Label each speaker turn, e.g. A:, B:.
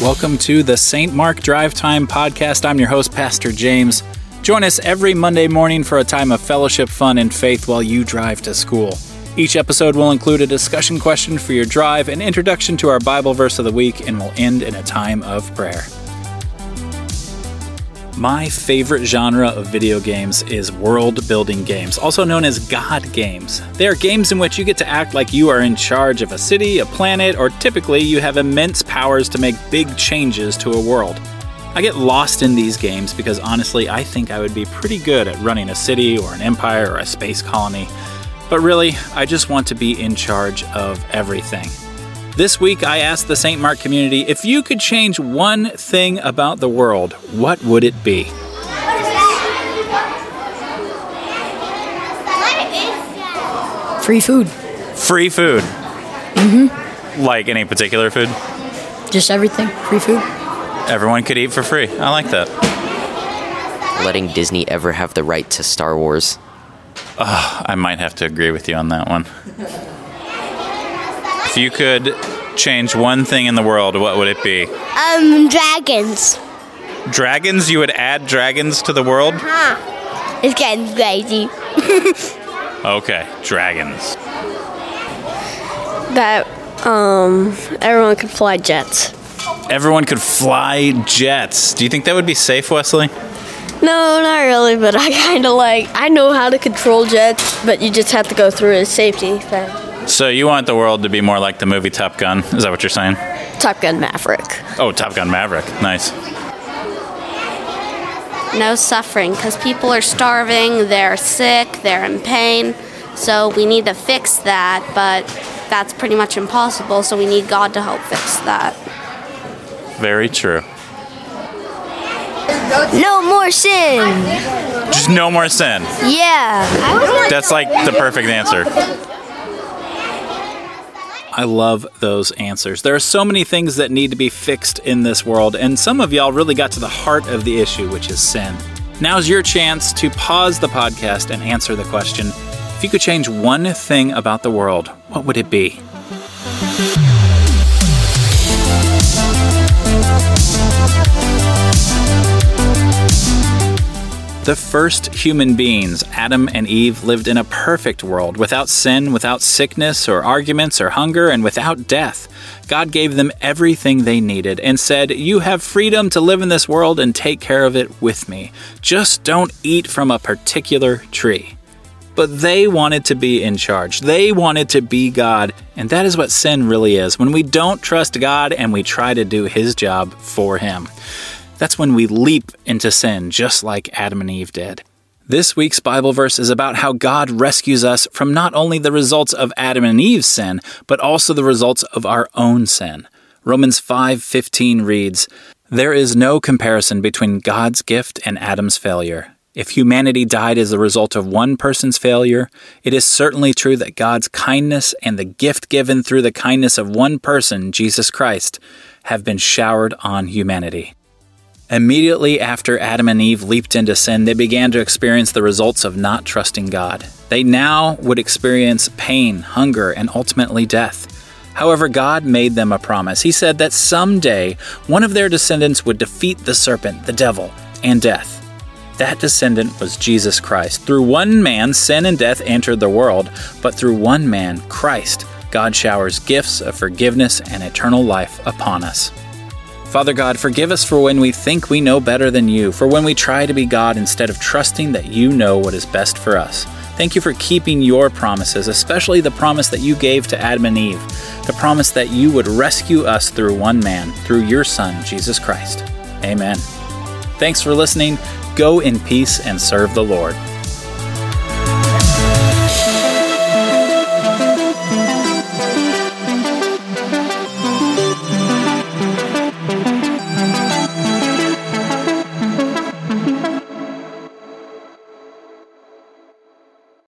A: Welcome to the St. Mark Drive Time podcast. I'm your host, Pastor James. Join us every Monday morning for a time of fellowship, fun, and faith while you drive to school. Each episode will include a discussion question for your drive, an introduction to our Bible verse of the week, and will end in a time of prayer. My favorite genre of video games is world building games, also known as God games. They are games in which you get to act like you are in charge of a city, a planet, or typically you have immense powers to make big changes to a world. I get lost in these games because honestly, I think I would be pretty good at running a city or an empire or a space colony. But really, I just want to be in charge of everything. This week, I asked the St. Mark community if you could change one thing about the world, what would it be?
B: Free food.
A: Free food. Mm-hmm. Like any particular food?
B: Just everything. Free food.
A: Everyone could eat for free. I like that.
C: Letting Disney ever have the right to Star Wars.
A: I might have to agree with you on that one. If you could change one thing in the world, what would it be?
D: Um, dragons.
A: Dragons? You would add dragons to the world?
D: Huh. It's getting crazy.
A: Okay, dragons.
E: that um everyone could fly jets.
A: Everyone could fly jets. Do you think that would be safe, Wesley?
E: No, not really, but I kind of like I know how to control jets, but you just have to go through a safety thing.
A: So you want the world to be more like the movie Top Gun? Is that what you're saying?
E: Top Gun Maverick.
A: Oh, Top Gun Maverick. Nice.
F: no suffering because people are starving, they're sick, they're in pain. So we need to fix that, but that's pretty much impossible. So we need God to help fix that.
A: Very true.
D: No more sin.
A: Just no more sin.
D: Yeah.
A: That's like the perfect answer. I love those answers. There are so many things that need to be fixed in this world, and some of y'all really got to the heart of the issue, which is sin. Now's your chance to pause the podcast and answer the question if you could change one thing about the world, what would it be? The first human beings, Adam and Eve, lived in a perfect world without sin, without sickness or arguments or hunger, and without death. God gave them everything they needed and said, You have freedom to live in this world and take care of it with me. Just don't eat from a particular tree. But they wanted to be in charge. They wanted to be God. And that is what sin really is when we don't trust God and we try to do His job for Him. That's when we leap into sin, just like Adam and Eve did. This week's Bible verse is about how God rescues us from not only the results of Adam and Eve's sin, but also the results of our own sin. Romans 5:15 reads, "There is no comparison between God's gift and Adam's failure. If humanity died as a result of one person's failure, it is certainly true that God's kindness and the gift given through the kindness of one person, Jesus Christ, have been showered on humanity." Immediately after Adam and Eve leaped into sin, they began to experience the results of not trusting God. They now would experience pain, hunger, and ultimately death. However, God made them a promise. He said that someday one of their descendants would defeat the serpent, the devil, and death. That descendant was Jesus Christ. Through one man, sin and death entered the world, but through one man, Christ, God showers gifts of forgiveness and eternal life upon us. Father God, forgive us for when we think we know better than you, for when we try to be God instead of trusting that you know what is best for us. Thank you for keeping your promises, especially the promise that you gave to Adam and Eve, the promise that you would rescue us through one man, through your Son, Jesus Christ. Amen. Thanks for listening. Go in peace and serve the Lord.